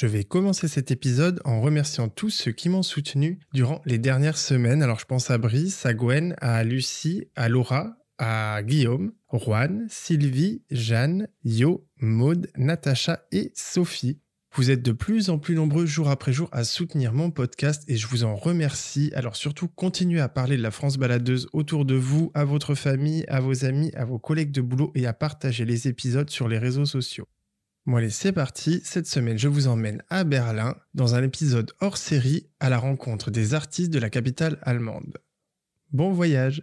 Je vais commencer cet épisode en remerciant tous ceux qui m'ont soutenu durant les dernières semaines. Alors je pense à Brice, à Gwen, à Lucie, à Laura, à Guillaume, Juan, Sylvie, Jeanne, Yo, Maude, Natacha et Sophie. Vous êtes de plus en plus nombreux jour après jour à soutenir mon podcast et je vous en remercie. Alors surtout, continuez à parler de la France baladeuse autour de vous, à votre famille, à vos amis, à vos collègues de boulot et à partager les épisodes sur les réseaux sociaux. Bon allez, c'est parti. Cette semaine, je vous emmène à Berlin dans un épisode hors série à la rencontre des artistes de la capitale allemande. Bon voyage.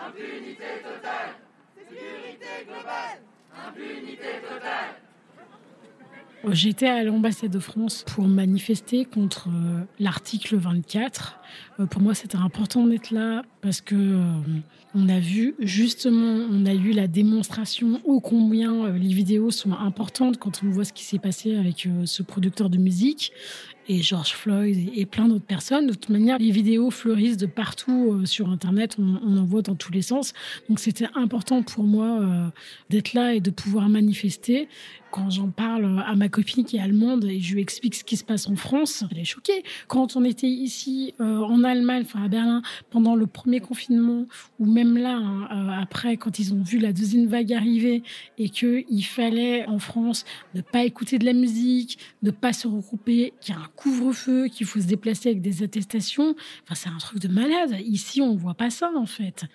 Impunité totale globale Impunité J'étais à l'ambassade de France pour manifester contre euh, l'article 24. Euh, pour moi, c'était important d'être là parce que euh, on a vu justement, on a eu la démonstration ô combien les vidéos sont importantes quand on voit ce qui s'est passé avec ce producteur de musique et George Floyd et, plein d'autres personnes. De toute manière, les vidéos fleurissent de partout euh, sur Internet, on, on, en voit dans tous les sens. Donc c'était important pour moi euh, d'être là et de pouvoir manifester quand j'en parle à ma copine qui est allemande et je lui explique ce qui se passe en France, elle est choquée. Quand on était ici euh, en Allemagne, enfin à Berlin, pendant le premier confinement, ou même là, hein, euh, après, quand ils ont vu la deuxième vague arriver et qu'il fallait en France ne pas écouter de la musique, ne pas se regrouper, qu'il y a un couvre-feu, qu'il faut se déplacer avec des attestations, enfin c'est un truc de malade. Ici, on voit pas ça en fait.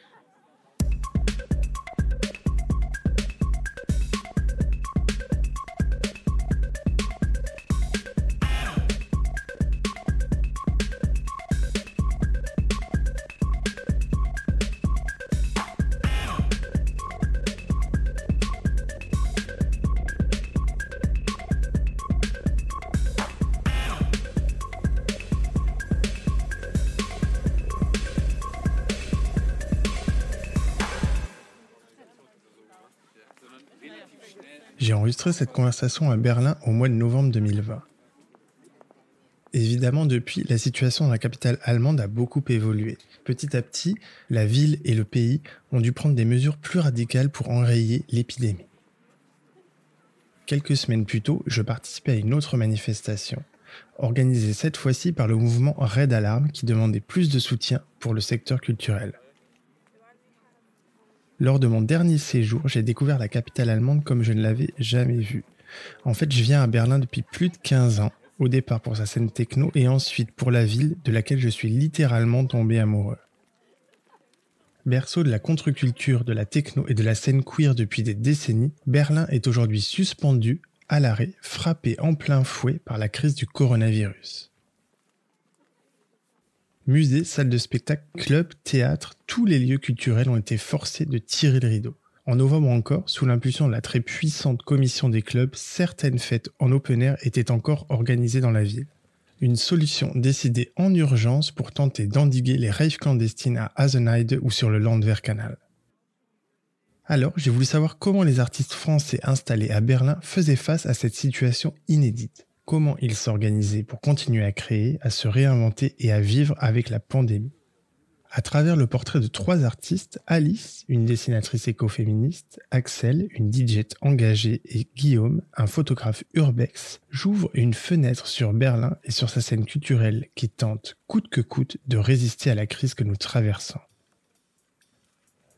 Enregistré cette conversation à Berlin au mois de novembre 2020. Évidemment, depuis, la situation dans la capitale allemande a beaucoup évolué. Petit à petit, la ville et le pays ont dû prendre des mesures plus radicales pour enrayer l'épidémie. Quelques semaines plus tôt, je participais à une autre manifestation, organisée cette fois-ci par le mouvement Red Alarm qui demandait plus de soutien pour le secteur culturel. Lors de mon dernier séjour, j'ai découvert la capitale allemande comme je ne l'avais jamais vue. En fait, je viens à Berlin depuis plus de 15 ans, au départ pour sa scène techno et ensuite pour la ville de laquelle je suis littéralement tombé amoureux. Berceau de la contre-culture, de la techno et de la scène queer depuis des décennies, Berlin est aujourd'hui suspendu, à l'arrêt, frappé en plein fouet par la crise du coronavirus. Musées, salles de spectacle, clubs, théâtres, tous les lieux culturels ont été forcés de tirer le rideau. En novembre encore, sous l'impulsion de la très puissante commission des clubs, certaines fêtes en open air étaient encore organisées dans la ville. Une solution décidée en urgence pour tenter d'endiguer les raves clandestines à Hasenheide ou sur le Landwehrkanal. Alors, j'ai voulu savoir comment les artistes français installés à Berlin faisaient face à cette situation inédite comment ils s'organisaient pour continuer à créer, à se réinventer et à vivre avec la pandémie. À travers le portrait de trois artistes, Alice, une dessinatrice écoféministe, Axel, une DJ engagée et Guillaume, un photographe urbex, j'ouvre une fenêtre sur Berlin et sur sa scène culturelle qui tente, coûte que coûte, de résister à la crise que nous traversons.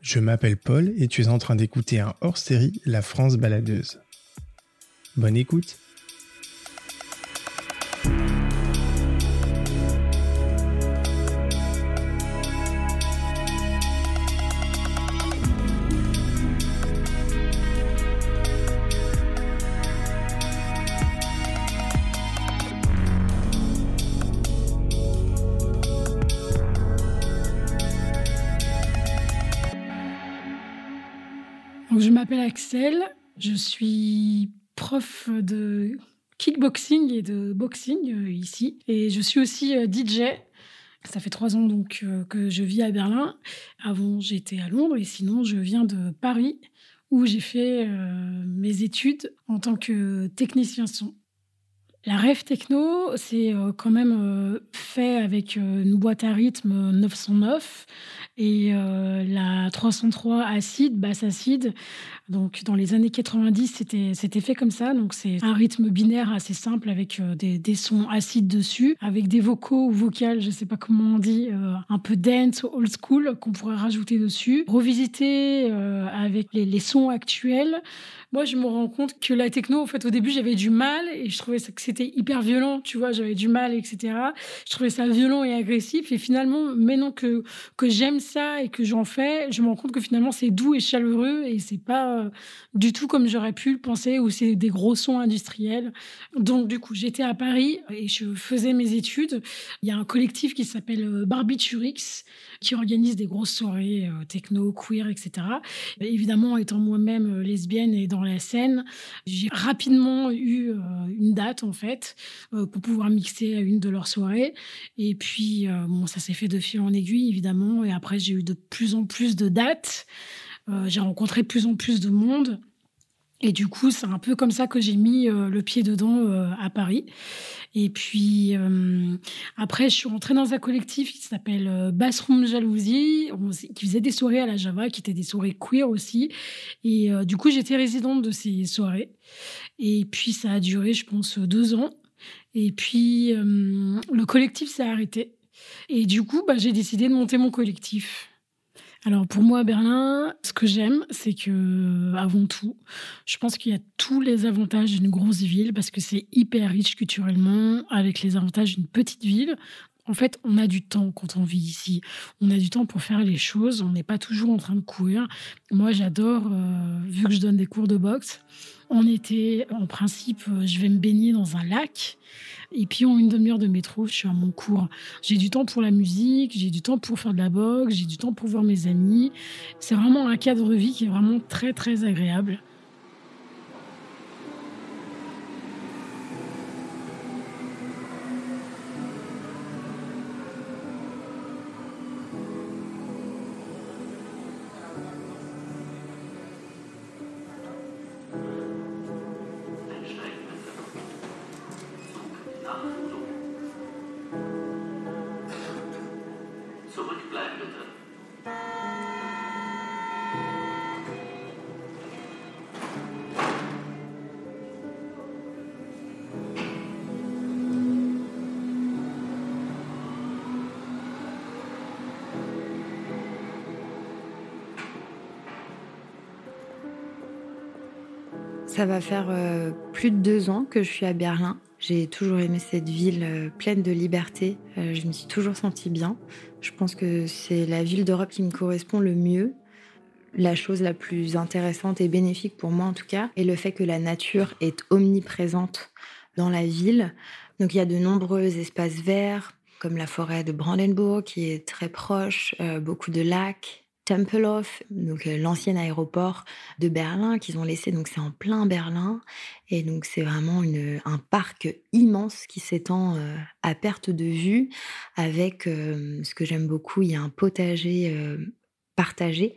Je m'appelle Paul et tu es en train d'écouter un hors-série La France baladeuse. Bonne écoute Je suis prof de kickboxing et de boxing euh, ici. Et je suis aussi euh, DJ. Ça fait trois ans donc euh, que je vis à Berlin. Avant, j'étais à Londres et sinon, je viens de Paris où j'ai fait mes études en tant que technicien son. La rêve techno, c'est quand même fait avec une boîte à rythme 909 et la 303 acide, basse acide. Donc, dans les années 90, c'était, c'était fait comme ça. Donc, c'est un rythme binaire assez simple avec des, des, sons acides dessus, avec des vocaux ou vocales, je sais pas comment on dit, un peu dance, old school, qu'on pourrait rajouter dessus. Revisiter avec les, les sons actuels moi, je me rends compte que la techno, en fait, au début, j'avais du mal et je trouvais que c'était hyper violent, tu vois, j'avais du mal, etc. Je trouvais ça violent et agressif. Et finalement, maintenant que, que j'aime ça et que j'en fais, je me rends compte que finalement, c'est doux et chaleureux et c'est pas euh, du tout comme j'aurais pu le penser ou c'est des gros sons industriels. Donc, du coup, j'étais à Paris et je faisais mes études. Il y a un collectif qui s'appelle euh, Barbiturix qui organise des grosses soirées euh, techno, queer, etc. évidemment, étant moi-même lesbienne et dans la scène. J'ai rapidement eu une date, en fait, pour pouvoir mixer à une de leurs soirées. Et puis, bon, ça s'est fait de fil en aiguille, évidemment. Et après, j'ai eu de plus en plus de dates. J'ai rencontré plus en plus de monde. Et du coup, c'est un peu comme ça que j'ai mis le pied dedans à Paris. Et puis euh, après, je suis rentrée dans un collectif qui s'appelle euh, Bassroom Jalousie, qui faisait des soirées à la Java, qui étaient des soirées queer aussi. Et euh, du coup, j'étais résidente de ces soirées. Et puis ça a duré, je pense, deux ans. Et puis le collectif s'est arrêté. Et du coup, bah, j'ai décidé de monter mon collectif. Alors pour moi, Berlin, ce que j'aime, c'est que avant tout, je pense qu'il y a tous les avantages d'une grosse ville parce que c'est hyper riche culturellement, avec les avantages d'une petite ville. En fait, on a du temps quand on vit ici. On a du temps pour faire les choses. On n'est pas toujours en train de courir. Moi, j'adore, euh, vu que je donne des cours de boxe, en été, en principe, euh, je vais me baigner dans un lac. Et puis en une demi-heure de métro, je suis à mon cours. J'ai du temps pour la musique, j'ai du temps pour faire de la boxe, j'ai du temps pour voir mes amis. C'est vraiment un cadre de vie qui est vraiment très très agréable. Ça va faire euh, plus de deux ans que je suis à Berlin. J'ai toujours aimé cette ville euh, pleine de liberté. Euh, je me suis toujours sentie bien. Je pense que c'est la ville d'Europe qui me correspond le mieux. La chose la plus intéressante et bénéfique pour moi en tout cas est le fait que la nature est omniprésente dans la ville. Donc il y a de nombreux espaces verts, comme la forêt de Brandenburg qui est très proche, beaucoup de lacs, Tempelhof, donc euh, l'ancien aéroport de Berlin qu'ils ont laissé. Donc c'est en plein Berlin et donc c'est vraiment une, un parc immense qui s'étend euh, à perte de vue avec euh, ce que j'aime beaucoup. Il y a un potager partagé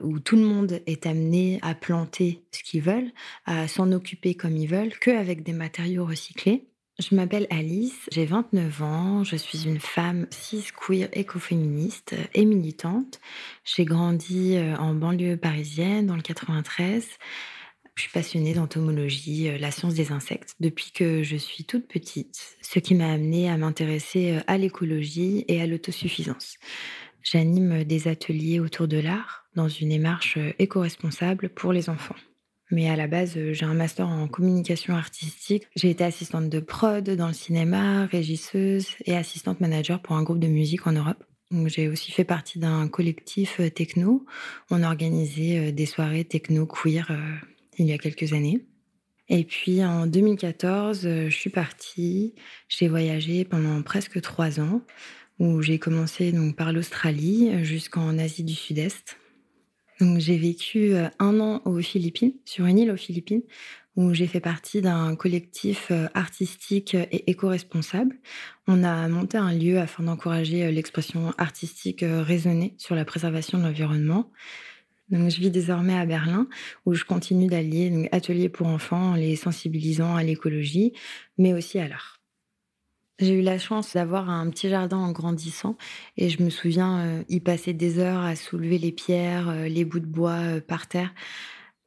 où tout le monde est amené à planter ce qu'ils veulent, à s'en occuper comme ils veulent, qu'avec des matériaux recyclés. Je m'appelle Alice, j'ai 29 ans, je suis une femme cis, queer, écoféministe et militante. J'ai grandi euh, en banlieue parisienne, dans le 93. Je suis passionnée d'entomologie, euh, la science des insectes, depuis que je suis toute petite, ce qui m'a amenée à m'intéresser euh, à l'écologie et à l'autosuffisance. J'anime des ateliers autour de l'art dans une démarche éco-responsable pour les enfants. Mais à la base, euh, j'ai un master en communication artistique. J'ai été assistante de prod dans le cinéma, régisseuse et assistante manager pour un groupe de musique en Europe. J'ai aussi fait partie d'un collectif euh, techno. On organisait euh, des soirées techno queer il y a quelques années. Et puis en 2014, je suis partie. J'ai voyagé pendant presque trois ans, où j'ai commencé donc par l'Australie jusqu'en Asie du Sud-Est j'ai vécu euh, un an aux Philippines, sur une île aux Philippines, où j'ai fait partie d'un collectif euh, artistique et éco-responsable. On a monté un lieu afin d'encourager euh, l'expression artistique raisonnée sur la préservation de l'environnement. Donc, je vis désormais à Berlin, où je continue d'allier ateliers pour enfants, les sensibilisant à l'écologie, mais aussi à l'art. J'ai eu la chance d'avoir un petit jardin en grandissant et je me souviens euh, y passer des heures à soulever les pierres, euh, les bouts de bois euh, par terre,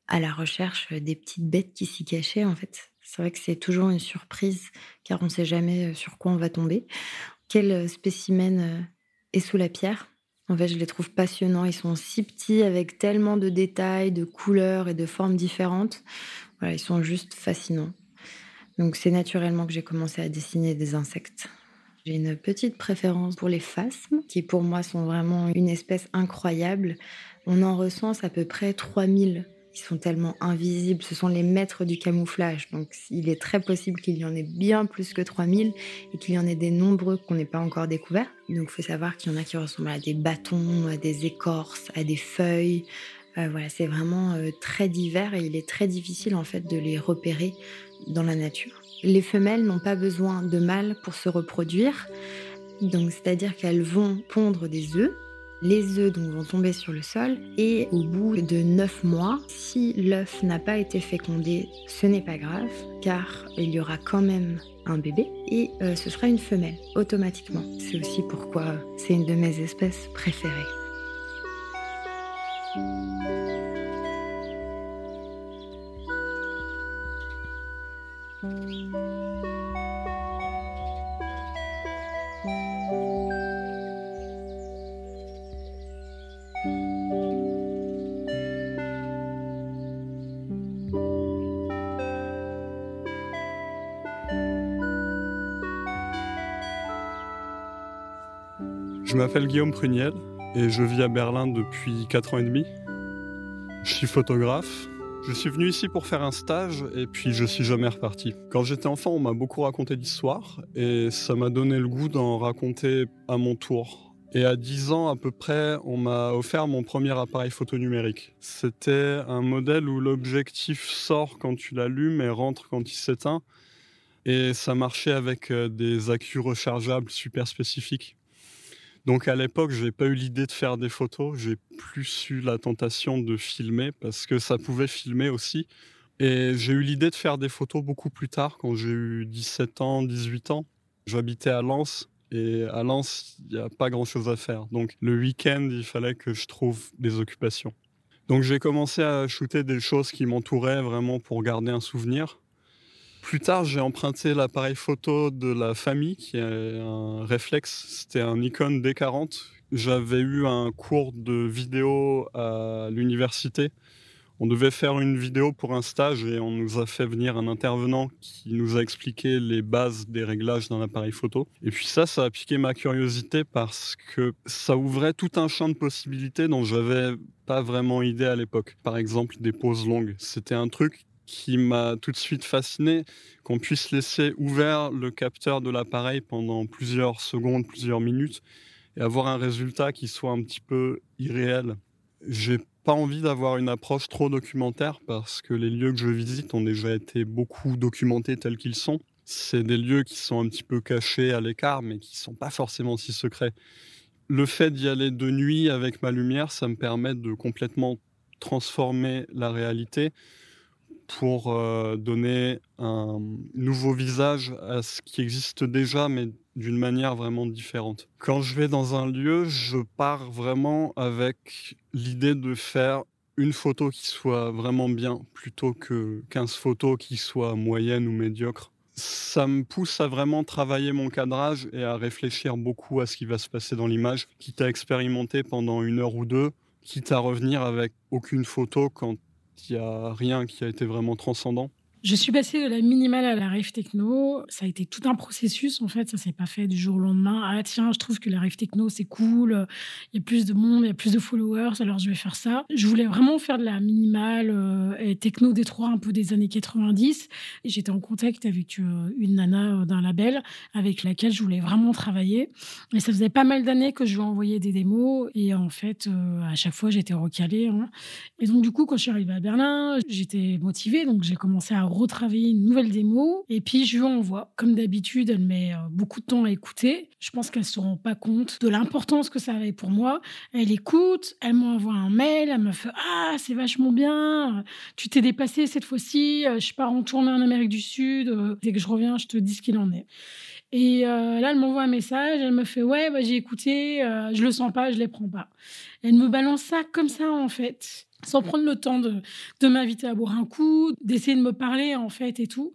à la recherche des petites bêtes qui s'y cachaient en fait. C'est vrai que c'est toujours une surprise car on ne sait jamais sur quoi on va tomber. Quel spécimen est sous la pierre? En fait, je les trouve passionnants. Ils sont si petits avec tellement de détails, de couleurs et de formes différentes. Voilà, ils sont juste fascinants. Donc c'est naturellement que j'ai commencé à dessiner des insectes. J'ai une petite préférence pour les phasmes, qui pour moi sont vraiment une espèce incroyable. On en recense à peu près 3000. Ils sont tellement invisibles, ce sont les maîtres du camouflage. Donc il est très possible qu'il y en ait bien plus que 3000 et qu'il y en ait des nombreux qu'on n'ait pas encore découverts. Donc il faut savoir qu'il y en a qui ressemblent à des bâtons, à des écorces, à des feuilles. Euh, voilà, c'est vraiment euh, très divers et il est très difficile en fait de les repérer dans la nature. Les femelles n'ont pas besoin de mâles pour se reproduire, donc c'est-à-dire qu'elles vont pondre des œufs. Les œufs vont tomber sur le sol et au bout de 9 mois, si l'œuf n'a pas été fécondé, ce n'est pas grave car il y aura quand même un bébé et euh, ce sera une femelle automatiquement. C'est aussi pourquoi c'est une de mes espèces préférées. Je m'appelle Guillaume Pruniel et je vis à Berlin depuis 4 ans et demi. Je suis photographe. Je suis venu ici pour faire un stage et puis je suis jamais reparti. Quand j'étais enfant, on m'a beaucoup raconté d'histoires et ça m'a donné le goût d'en raconter à mon tour. Et à 10 ans à peu près, on m'a offert mon premier appareil photo numérique. C'était un modèle où l'objectif sort quand tu l'allumes et rentre quand il s'éteint. Et ça marchait avec euh, des accus rechargeables super spécifiques. Donc à l'époque, j'ai pas eu l'idée de faire des photos, j'ai plus eu la tentation de filmer parce que ça pouvait filmer aussi. Et j'ai eu l'idée de faire des photos beaucoup plus tard, quand j'ai eu 17 ans, 18 ans. J'habitais à Lens et à Lens, il n'y a pas grand-chose à faire. Donc le week-end, il fallait que je trouve des occupations. Donc j'ai commencé à shooter des choses qui m'entouraient vraiment pour garder un souvenir. Plus tard, j'ai emprunté l'appareil photo de la famille, qui est un réflexe. C'était un Nikon D40. J'avais eu un cours de vidéo à l'université. On devait faire une vidéo pour un stage et on nous a fait venir un intervenant qui nous a expliqué les bases des réglages d'un appareil photo. Et puis ça, ça a piqué ma curiosité parce que ça ouvrait tout un champ de possibilités dont j'avais pas vraiment idée à l'époque. Par exemple, des pauses longues. C'était un truc qui m'a tout de suite fasciné, qu'on puisse laisser ouvert le capteur de l'appareil pendant plusieurs secondes, plusieurs minutes, et avoir un résultat qui soit un petit peu irréel. J'ai pas envie d'avoir une approche trop documentaire parce que les lieux que je visite ont déjà été beaucoup documentés tels qu'ils sont. C'est des lieux qui sont un petit peu cachés à l'écart, mais qui sont pas forcément si secrets. Le fait d'y aller de nuit avec ma lumière, ça me permet de complètement transformer la réalité pour euh, donner un nouveau visage à ce qui existe déjà, mais d'une manière vraiment différente. Quand je vais dans un lieu, je pars vraiment avec l'idée de faire une photo qui soit vraiment bien, plutôt que 15 photos qui soient moyennes ou médiocres. Ça me pousse à vraiment travailler mon cadrage et à réfléchir beaucoup à ce qui va se passer dans l'image, quitte à expérimenter pendant une heure ou deux, quitte à revenir avec aucune photo quand il n'y a rien qui a été vraiment transcendant. Je suis passée de la minimale à la rave techno. Ça a été tout un processus, en fait. Ça s'est pas fait du jour au lendemain. Ah, tiens, je trouve que la rave techno, c'est cool. Il y a plus de monde, il y a plus de followers, alors je vais faire ça. Je voulais vraiment faire de la minimale euh, et techno Détroit un peu des années 90. J'étais en contact avec euh, une nana euh, d'un label avec laquelle je voulais vraiment travailler. Et ça faisait pas mal d'années que je lui envoyais des démos. Et en fait, à chaque fois, j'étais recalée. Hein. Et donc, du coup, quand je suis arrivée à Berlin, j'étais motivée. Donc, j'ai commencé à retravailler une nouvelle démo et puis je lui envoie. Comme d'habitude, elle met euh, beaucoup de temps à écouter. Je pense qu'elle se rend pas compte de l'importance que ça avait pour moi. Elle écoute, elle m'envoie un mail, elle me fait ah c'est vachement bien, tu t'es dépassé cette fois-ci, je pars en tournée en Amérique du Sud. Dès que je reviens, je te dis ce qu'il en est. Et euh, là, elle m'envoie un message, elle me fait Ouais, j'ai écouté, euh, je le sens pas, je les prends pas. Elle me balance ça comme ça, en fait, sans prendre le temps de, m'inviter à boire un coup, d'essayer de me parler, en fait, et tout.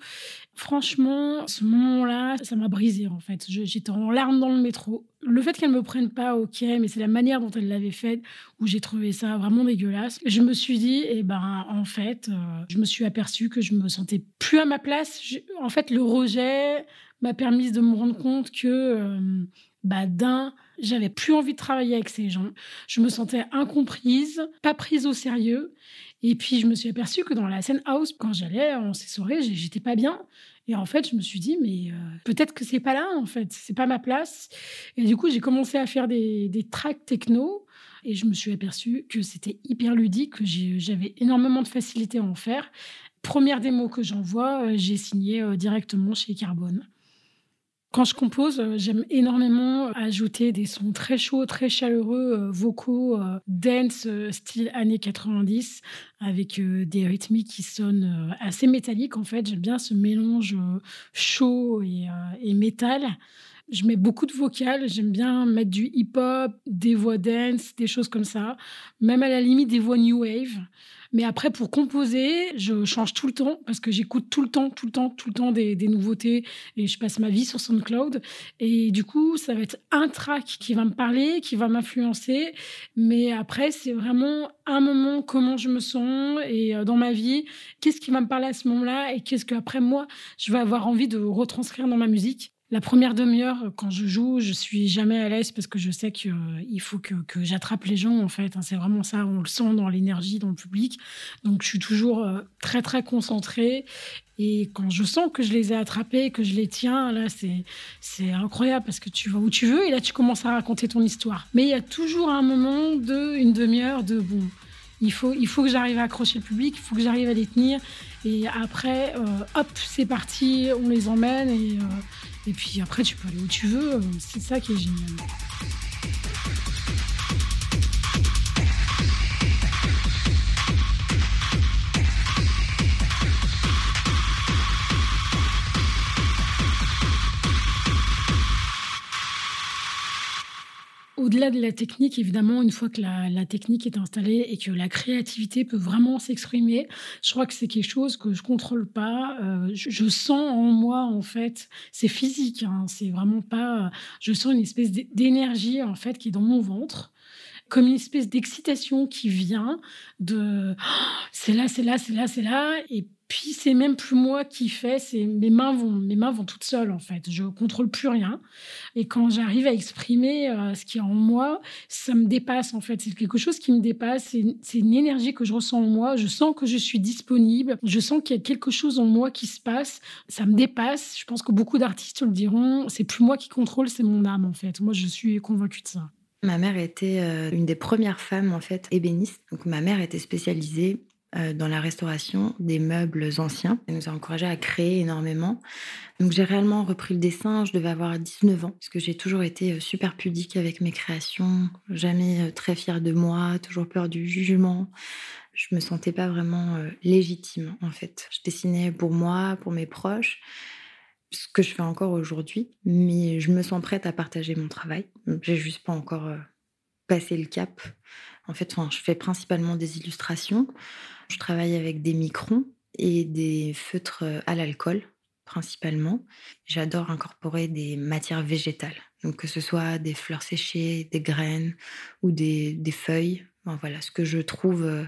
Franchement, ce moment-là, ça m'a brisé, en fait. J'étais en larmes dans le métro. Le fait qu'elle me prenne pas, ok, mais c'est la manière dont elle l'avait fait où j'ai trouvé ça vraiment dégueulasse. Je me suis dit, eh ben, en fait, euh, je me suis aperçue que je me sentais plus à ma place. en fait, le rejet m'a permis de me rendre compte que, euh, bah, d'un, j'avais plus envie de travailler avec ces gens. Je me sentais incomprise, pas prise au sérieux. Et puis, je me suis aperçue que dans la scène house, quand j'allais en soirées, j'étais pas bien. Et en fait, je me suis dit, mais euh, peut-être que c'est pas là, en fait, c'est pas ma place. Et du coup, j'ai commencé à faire des, des tracks techno. Et je me suis aperçue que c'était hyper ludique, que j'avais énormément de facilité à en faire. Première démo que j'envoie, euh, j'ai signé directement chez Carbone. Quand je compose, euh, j'aime énormément ajouter des sons très chauds, très chaleureux, euh, vocaux, euh, dance, style années 90, avec des rythmiques qui sonnent assez métalliques. En fait, j'aime bien ce mélange chaud et, et métal. Je mets beaucoup de vocales, j'aime bien mettre du hip-hop, des voix dance, des choses comme ça, même à la limite des voix new wave. Mais après, pour composer, je change tout le temps parce que j'écoute tout le temps, tout le temps, tout le temps des, nouveautés et je passe ma vie sur SoundCloud. Et du coup, ça va être un track qui va me parler, qui va m'influencer. Mais après, c'est vraiment un moment, comment je me sens et euh, dans ma vie, qu'est-ce qui va me parler à ce moment-là et qu'est-ce que après moi, je vais avoir envie de retranscrire dans ma musique. La première demi-heure, quand je joue, je suis jamais à l'aise parce que je sais qu'il euh, faut que, j'attrape les gens, en fait. Hein. c'est vraiment ça, on le sent dans l'énergie, dans le public. Donc, je suis toujours euh, très, très concentrée. Et quand je sens que je les ai attrapés, que je les tiens, là, c'est, c'est incroyable parce que tu vas où tu veux et là, tu commences à raconter ton histoire. Mais il y a toujours un moment de une demi-heure de bon. Il faut, il faut que j'arrive à accrocher le public, il faut que j'arrive à les tenir. Et après, euh, hop, c'est parti, on les emmène et, et puis après, tu peux aller où tu veux. C'est ça qui est génial. Au-delà de la technique, évidemment, une fois que la, technique est installée et que la créativité peut vraiment s'exprimer, je crois que c'est quelque chose que je contrôle pas. Euh, je, sens en moi, en fait, c'est physique, hein, c'est vraiment pas. Je sens une espèce d'énergie, en fait, qui est dans mon ventre comme une espèce d'excitation qui vient de oh, c'est là, c'est là, c'est là, c'est là. Et puis c'est même plus moi qui fais, mes mains vont, mes mains vont toutes seules en fait. Je contrôle plus rien. Et quand j'arrive à exprimer euh, ce qui est en moi, ça me dépasse en fait. C'est quelque chose qui me dépasse. C'est une énergie que je ressens en moi. Je sens que je suis disponible. Je sens qu'il y a quelque chose en moi qui se passe. Ça me dépasse. Je pense que beaucoup d'artistes le diront. C'est plus moi qui contrôle, c'est mon âme en fait. Moi, je suis convaincue de ça. Ma mère était euh, une des premières femmes en fait ébénistes. Donc ma mère était spécialisée dans la restauration des meubles anciens. Elle nous a encouragés à créer énormément. Donc j'ai réellement repris le dessin, je devais avoir 19 ans, parce que j'ai toujours été euh, super pudique avec mes créations, jamais euh, très fière de moi, toujours peur du jugement. Je me sentais pas vraiment légitime en fait. Je dessinais pour moi, pour mes proches, ce que je fais encore aujourd'hui, mais je me sens prête à partager mon travail. J'ai juste pas encore passé le cap. En fait, je fais principalement des illustrations. Je travaille avec des microns et des feutres à l'alcool principalement. J'adore incorporer des matières végétales, donc que ce soit des fleurs séchées, des graines ou des, feuilles. voilà ce que je trouve euh,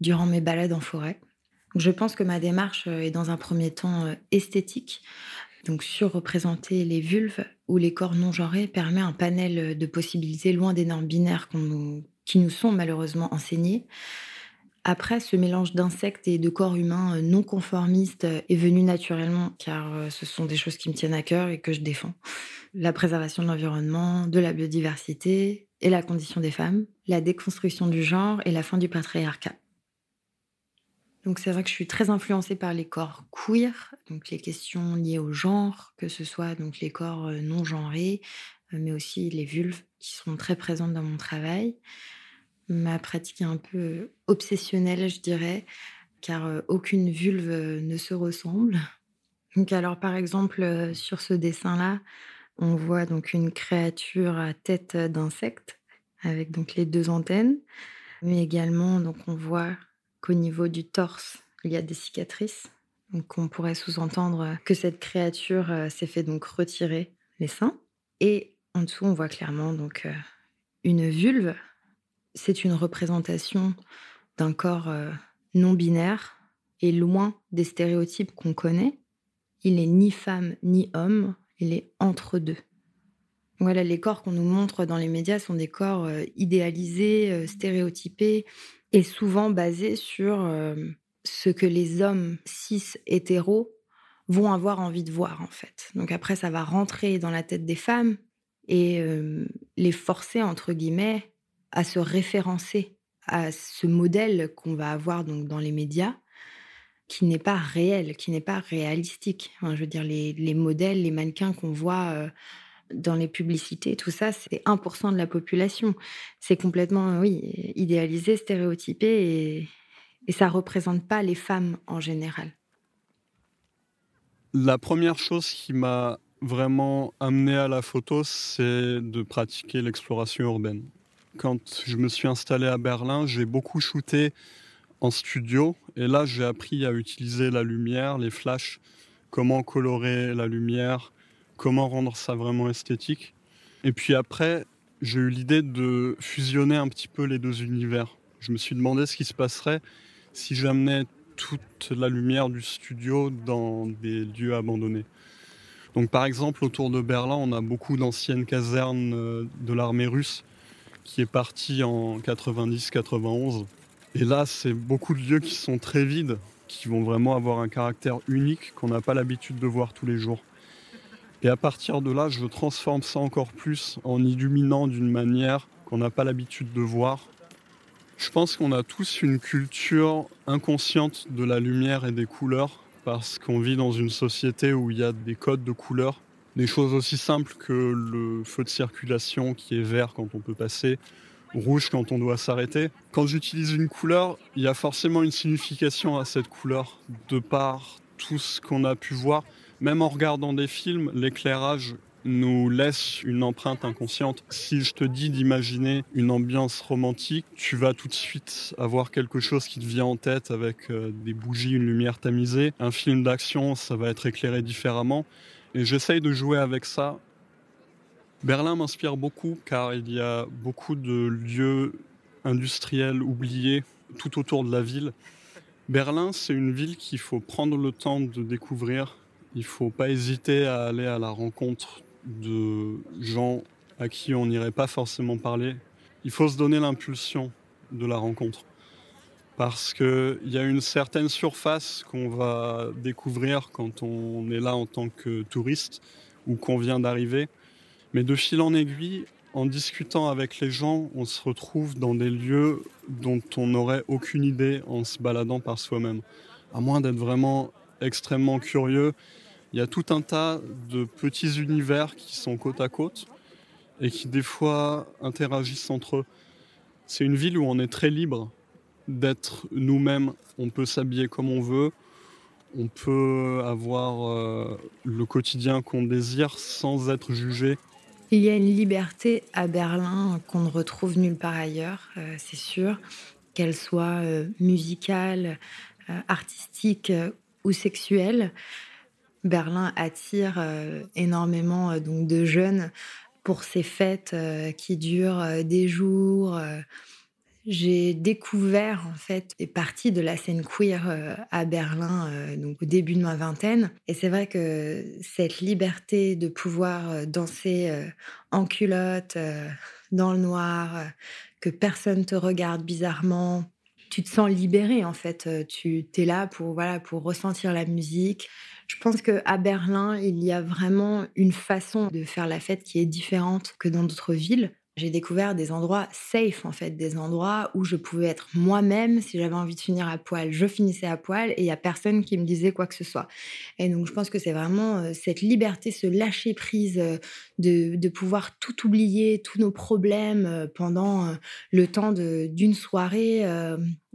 durant mes balades en forêt. je pense que ma démarche euh, est dans un premier temps euh, esthétique. Donc surreprésenter les vulves ou les corps non genrés permet un panel de possibilités loin des normes binaires qui nous sont malheureusement enseignées. Après, ce mélange d'insectes et de corps humains euh, non conformistes euh, est venu naturellement, car euh, ce sont des choses qui me tiennent à cœur et que je défends. La préservation de l'environnement, de la biodiversité et la condition des femmes, la déconstruction du genre et la fin du patriarcat. Donc c'est vrai que je suis très influencée par les corps queer, donc les questions liées au genre, que ce soit donc les corps non genrés, mais aussi les vulves qui sont très présentes dans mon travail. Ma pratique est un peu obsessionnelle, je dirais, car euh, aucune vulve ne se ressemble. Donc alors par exemple sur ce dessin-là, on voit donc une créature à tête d'insecte avec donc les deux antennes, mais également donc on voit qu'au niveau du torse, il y a des cicatrices. Donc on pourrait sous-entendre que cette créature euh, s'est fait donc retirer les seins. Et en dessous, on voit clairement donc euh, une vulve. C'est une représentation d'un corps euh, non binaire et loin des stéréotypes qu'on connaît. Il est ni femme ni homme, il est entre deux. Voilà, les corps qu'on nous montre dans les médias sont des corps idéalisés, stéréotypés, est souvent basé sur ce que les hommes cis hétéros vont avoir envie de voir en fait. Donc après ça va rentrer dans la tête des femmes et les forcer entre guillemets à se référencer à ce modèle qu'on va avoir donc dans les médias qui n'est pas réel, qui n'est pas réalistique. je veux dire les, les modèles, les mannequins qu'on voit dans les publicités, tout ça, c'est 1% de la population. C'est complètement, oui, idéalisé, stéréotypé et, et ça représente pas les femmes en général. La première chose qui m'a vraiment amené à la photo, c'est de pratiquer l'exploration urbaine. Quand je me suis installé à Berlin, j'ai beaucoup shooté en studio et là j'ai appris à utiliser la lumière, les flashs, comment colorer la lumière, comment rendre ça vraiment esthétique. Et puis après, j'ai eu l'idée de fusionner un petit peu les deux univers. Je me suis demandé ce qui se passerait si j'amenais toute la lumière du studio dans des lieux abandonnés. Donc par exemple, autour de Berlin, on a beaucoup d'anciennes casernes euh, de l'armée russe qui est partie en 90-91. Et là, c'est beaucoup de lieux qui sont très vides, qui vont vraiment avoir un caractère unique qu'on n'a pas l'habitude de voir tous les jours. Et à partir de là, je transforme ça encore plus en illuminant d'une manière qu'on n'a pas l'habitude de voir. Je pense qu'on a tous une culture inconsciente de la lumière et des couleurs parce qu'on vit dans une société où il y a des codes de couleurs. Des choses aussi simples que le feu de circulation qui est vert quand on peut passer, rouge quand on doit s'arrêter. Quand j'utilise une couleur, il y a forcément une signification à cette couleur de par tout ce qu'on a pu voir. Même en regardant des films, l'éclairage nous laisse une empreinte inconsciente. Si je te dis d'imaginer une ambiance romantique, tu vas tout de suite avoir quelque chose qui te vient en tête avec euh, des bougies, une lumière tamisée. Un film d'action, ça va être éclairé différemment. Et j'essaye de jouer avec ça. Berlin m'inspire beaucoup car il y a beaucoup de lieux industriels oubliés tout autour de la ville. Berlin, c'est une ville qu'il faut prendre le temps de découvrir il ne faut pas hésiter à aller à la rencontre de gens à qui on n'irait pas forcément parler. Il faut se donner l'impulsion de la rencontre. Parce qu'il y a une certaine surface qu'on va découvrir quand on est là en tant que touriste ou qu'on vient d'arriver. Mais de fil en aiguille, en discutant avec les gens, on se retrouve dans des lieux dont on n'aurait aucune idée en se baladant par soi-même. À moins d'être vraiment extrêmement curieux il y a tout un tas de petits univers qui sont côte à côte et qui des fois interagissent entre eux. C'est une ville où on est très libre d'être nous-mêmes. On peut s'habiller comme on veut. On peut avoir euh, le quotidien qu'on désire sans être jugé. Il y a une liberté à Berlin qu'on ne retrouve nulle part ailleurs, euh, c'est sûr, qu'elle soit euh, musicale, artistique ou sexuelle. Berlin attire énormément donc de jeunes pour ces fêtes qui durent des jours. J'ai découvert en fait des parties de la scène queer à Berlin donc au début de ma vingtaine et c'est vrai que cette liberté de pouvoir danser en culotte dans le noir que personne te regarde bizarrement tu te sens libéré en fait tu es là pour voilà pour ressentir la musique je pense qu'à Berlin, il y a vraiment une façon de faire la fête qui est différente que dans d'autres villes. J'ai découvert des endroits safe, en fait, des endroits où je pouvais être moi-même. Si j'avais envie de finir à poil, je finissais à poil et il n'y a personne qui me disait quoi que ce soit. Et donc, je pense que c'est vraiment euh, cette liberté, ce lâcher prise euh, de, de, pouvoir tout oublier, tous nos problèmes euh, pendant le temps d'une soirée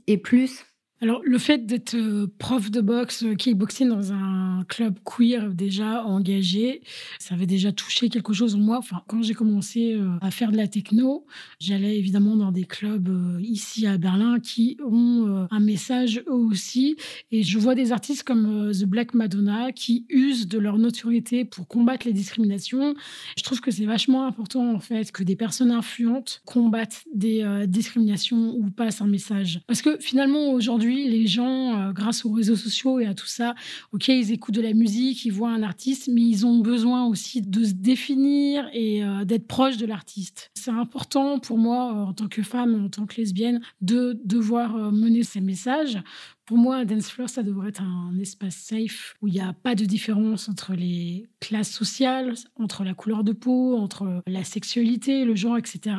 et plus. Alors, le fait d'être euh, prof de boxe, euh, kickboxing dans un club queer déjà engagé, ça avait déjà touché quelque chose en moi. Enfin, quand j'ai commencé euh, à faire de la techno, j'allais évidemment dans des clubs ici à Berlin qui ont un message eux aussi. Et je vois des artistes comme The Black Madonna qui usent de leur notoriété pour combattre les discriminations. Je trouve que c'est vachement important, en fait, que des personnes influentes combattent des discriminations ou passent un message. Parce que finalement, aujourd'hui, les gens, euh, grâce aux réseaux sociaux et à tout ça, ok, ils écoutent de la musique, ils voient un artiste, mais ils ont besoin aussi de se définir et euh, d'être proche de l'artiste. C'est important pour moi, euh, en tant que femme, en tant que lesbienne, de devoir mener ces messages pour moi, un dance floor, ça devrait être un espace safe où il n'y a pas de différence entre les classes sociales, entre la couleur de peau, entre la sexualité, le genre, etc.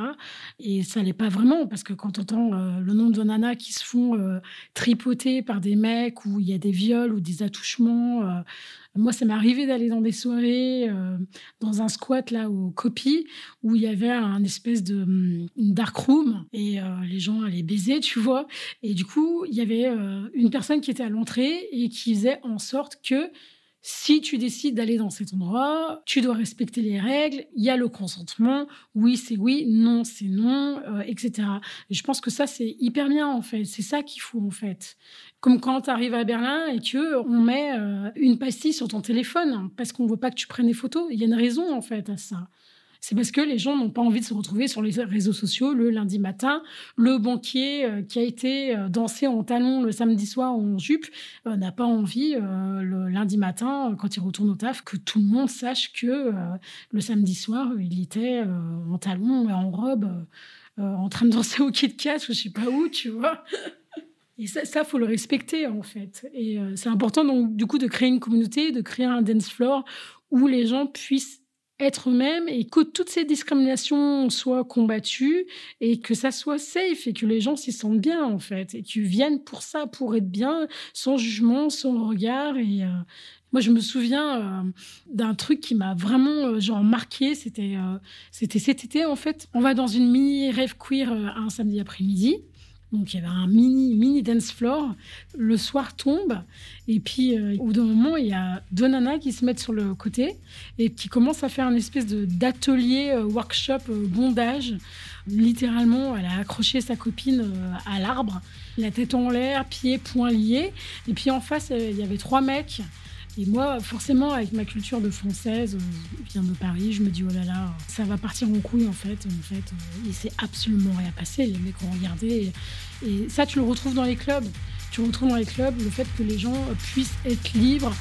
Et ça l'est pas vraiment parce que quand on entend euh, le nombre de nanas qui se font euh, tripoter par des mecs où il y a des viols ou des attouchements, euh, moi, ça m'est arrivé d'aller dans des soirées, euh, dans un squat là au Copy, où il y avait un espèce de mm, dark room et euh, les gens allaient baiser, tu vois. Et du coup, il y avait euh, une personne qui était à l'entrée et qui faisait en sorte que si tu décides d'aller dans cet endroit, tu dois respecter les règles, il y a le consentement, oui c'est oui, non c'est non, etc. je pense que ça c'est hyper bien en fait, c'est ça qu'il faut en fait. Comme quand tu arrives à Berlin et que on met euh, une pastille sur ton téléphone parce qu'on veut pas que tu prennes des photos. Il y a une raison en fait à ça. C'est parce que les gens n'ont pas envie de se retrouver sur les réseaux sociaux le lundi matin. Le banquier euh, qui a été euh, dansé en talons le samedi soir en jupe n'a pas envie le lundi matin, quand il retourne au taf, que tout le monde sache que le samedi soir, il était en talons et en robe, en train de danser au Kit Kat, je sais pas où, tu vois. Et ça, ça faut le respecter en fait. Et euh, c'est important donc du coup de créer une communauté, de créer un dance floor où les gens puissent être eux-mêmes et que toutes ces discriminations soient combattues et que ça soit safe et que les gens s'y sentent bien en fait et qu'ils viennent pour ça, pour être bien, sans jugement, sans regard et euh, moi, je me souviens euh, d'un truc qui m'a vraiment genre marqué. C'était c'était cet été en fait. On va dans une mini rêve queer un samedi après-midi. Donc il y avait un mini, mini dance floor. Le soir tombe et puis euh, au bout d'un moment il y a deux nanas qui se mettent sur le côté et qui commencent à faire une espèce d'atelier euh, workshop euh, bondage. Littéralement, elle a accroché sa copine à l'arbre, la tête en l'air, pieds, poings liés. Et puis en face il y avait trois mecs et moi, forcément, avec ma culture de française, euh, vient de Paris, je me dis, oh là là, ça va partir en couille, en fait. En fait, euh, il s'est absolument rien passé. Les mecs ont regardé. et ça, tu le retrouves dans les clubs. Tu retrouves dans les clubs le fait que les gens puissent être libres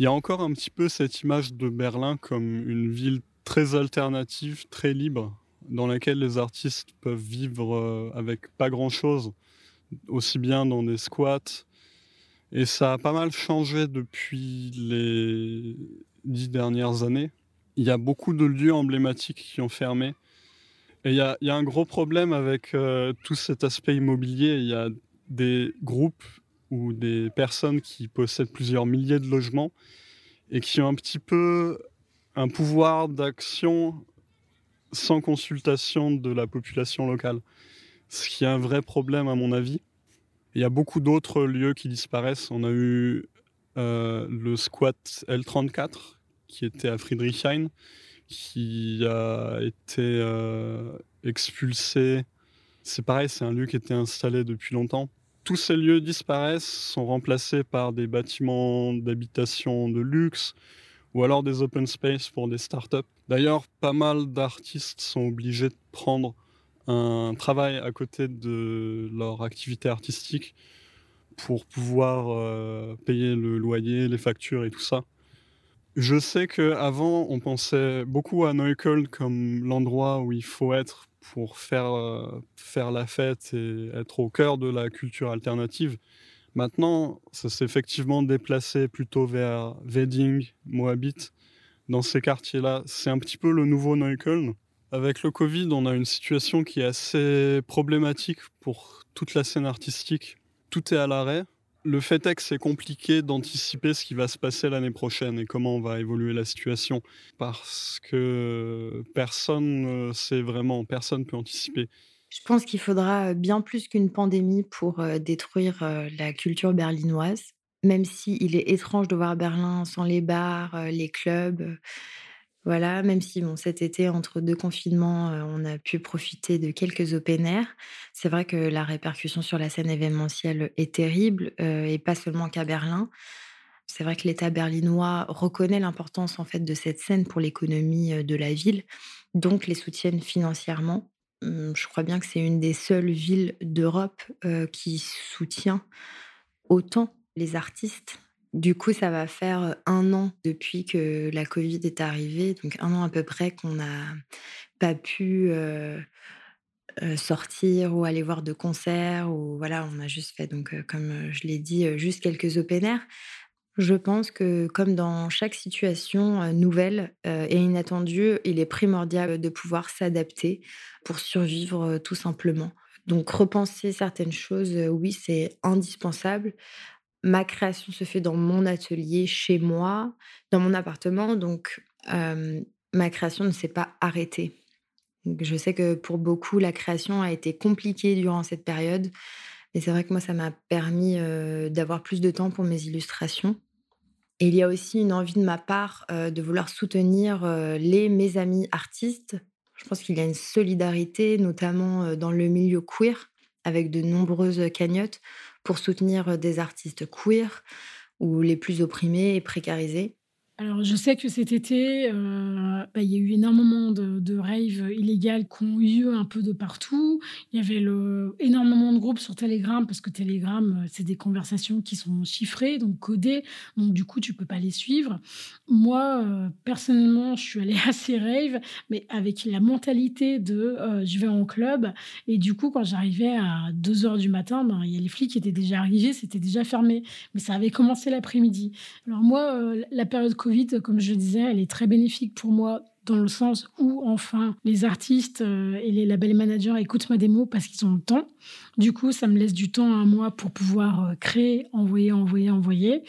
Il y a encore un petit peu cette image de Berlin comme une ville très alternative, très libre, dans laquelle les artistes peuvent vivre euh, avec pas grand-chose, aussi bien dans des squats. Et ça a pas mal changé depuis les dix dernières années. Il y a beaucoup de lieux emblématiques qui ont fermé. Et il y a, un gros problème avec euh, tout cet aspect immobilier. Il y a des groupes ou des personnes qui possèdent plusieurs milliers de logements et qui ont un petit peu un pouvoir d'action sans consultation de la population locale. Ce qui est un vrai problème à mon avis. Il y a beaucoup d'autres lieux qui disparaissent. On a eu euh, le squat L34 qui était à Friedrichshain, qui a été euh, expulsé. C'est pareil, c'est un lieu qui était installé depuis longtemps tous ces lieux disparaissent, sont remplacés par des bâtiments d'habitation de luxe ou alors des open space pour des startups. D'ailleurs, pas mal d'artistes sont obligés de prendre un travail à côté de leur activité artistique pour pouvoir euh, payer le loyer, les factures et tout ça. Je sais qu'avant, on pensait beaucoup à Neukölln comme l'endroit où il faut être pour faire, euh, faire la fête et être au cœur de la culture alternative. Maintenant, ça s'est effectivement déplacé plutôt vers Wedding, Moabit, dans ces quartiers-là. C'est un petit peu le nouveau Neukölln. Avec le Covid, on a une situation qui est assez problématique pour toute la scène artistique. Tout est à l'arrêt. Le fait est que c'est compliqué d'anticiper ce qui va se passer l'année prochaine et comment va évoluer la situation parce que personne ne sait vraiment, personne ne peut anticiper. Je pense qu'il faudra bien plus qu'une pandémie pour euh, détruire euh, la culture berlinoise, même s'il est étrange de voir Berlin sans les bars, euh, les clubs. Voilà, même si bon, cet été, entre deux confinements, on a pu profiter de quelques open air. C'est vrai que la répercussion sur la scène événementielle est terrible, et pas seulement qu'à Berlin. C'est vrai que l'État berlinois reconnaît l'importance en fait de cette scène pour l'économie de la ville, donc les soutiennent financièrement. Mmh, je crois bien que c'est une des seules villes d'Europe qui soutient autant les artistes du coup, ça va faire un an depuis que la Covid est arrivée, donc un an à peu près qu'on n'a pas pu sortir ou aller voir de concerts ou voilà, on a juste fait donc comme je l'ai dit, juste quelques open air. Je pense que comme dans chaque situation nouvelle et inattendue, il est primordial de pouvoir s'adapter pour survivre tout simplement. Donc repenser certaines choses, oui, c'est indispensable ma création se fait dans mon atelier, chez moi, dans mon appartement. Donc, ma création ne s'est pas arrêtée. je sais que pour beaucoup, la création a été compliquée durant cette période. Mais c'est vrai que moi, ça m'a permis d'avoir plus de temps pour mes illustrations. Et il y a aussi une envie de ma part de vouloir soutenir les mes amis artistes. Je pense qu'il y a une solidarité, notamment dans le milieu queer, avec de nombreuses cagnottes pour soutenir des artistes queer ou les plus opprimés et précarisés. Alors, je sais que cet été, euh, bah, il y a eu énormément de, de raves illégales qui ont eu un peu de partout. Il y avait énormément de groupes sur Telegram, parce que Telegram, euh, c'est des conversations qui sont chiffrées, donc codées. Donc, du coup, tu peux pas les suivre. Moi, euh, personnellement, je suis allée à ces raves, mais avec la mentalité de je vais en club. Et du coup, quand j'arrivais à 2 heures du matin, ben, il y a les flics qui étaient déjà arrivés, c'était déjà fermé. Mais ça avait commencé l'après-midi. Alors, moi, la période comme je disais, elle est très bénéfique pour moi dans le sens où enfin les artistes euh, et les labels managers écoutent ma démo parce qu'ils ont le temps. Du coup, ça me laisse du temps à moi pour pouvoir euh, créer, envoyer, envoyer, envoyer.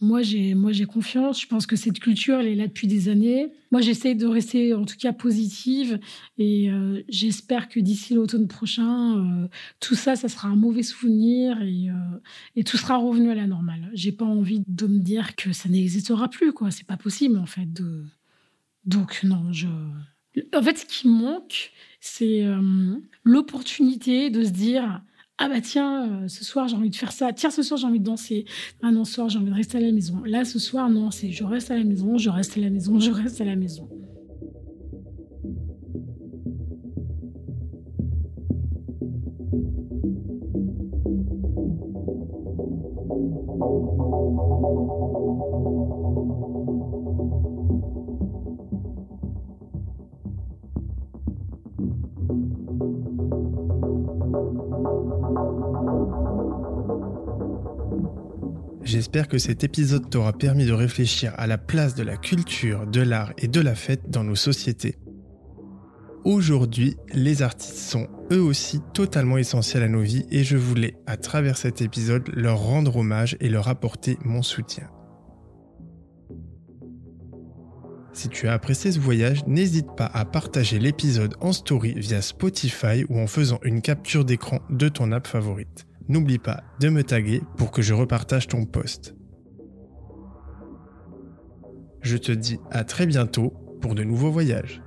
Moi, j'ai moi j'ai confiance. Je pense que cette culture, elle est là depuis des années. Moi, j'essaie de rester en tout cas positive et euh, j'espère que d'ici l'automne prochain, tout ça, ça sera un mauvais souvenir et, tout sera revenu à la normale. J'ai pas envie de me dire que ça n'existera plus, quoi. C'est pas possible en fait de donc non, je... En fait, ce qui manque, c'est euh, l'opportunité de se dire ah bah tiens, euh, ce soir j'ai envie de faire ça. Tiens, ce soir j'ai envie de danser. Ah non, ce soir j'ai envie de rester à la maison. Là, ce soir, non, c'est je reste à la maison, je reste à la maison, je reste à la maison. J'espère que cet épisode t'aura permis de réfléchir à la place de la culture, de l'art et de la fête dans nos sociétés. Aujourd'hui, les artistes sont eux aussi totalement essentiels à nos vies et je voulais, à travers cet épisode, leur rendre hommage et leur apporter mon soutien. Si tu as apprécié ce voyage, n'hésite pas à partager l'épisode en story via Spotify ou en faisant une capture d'écran de ton app favorite n'oublie pas de me taguer pour que je repartage ton post. Je te dis à très bientôt pour de nouveaux voyages.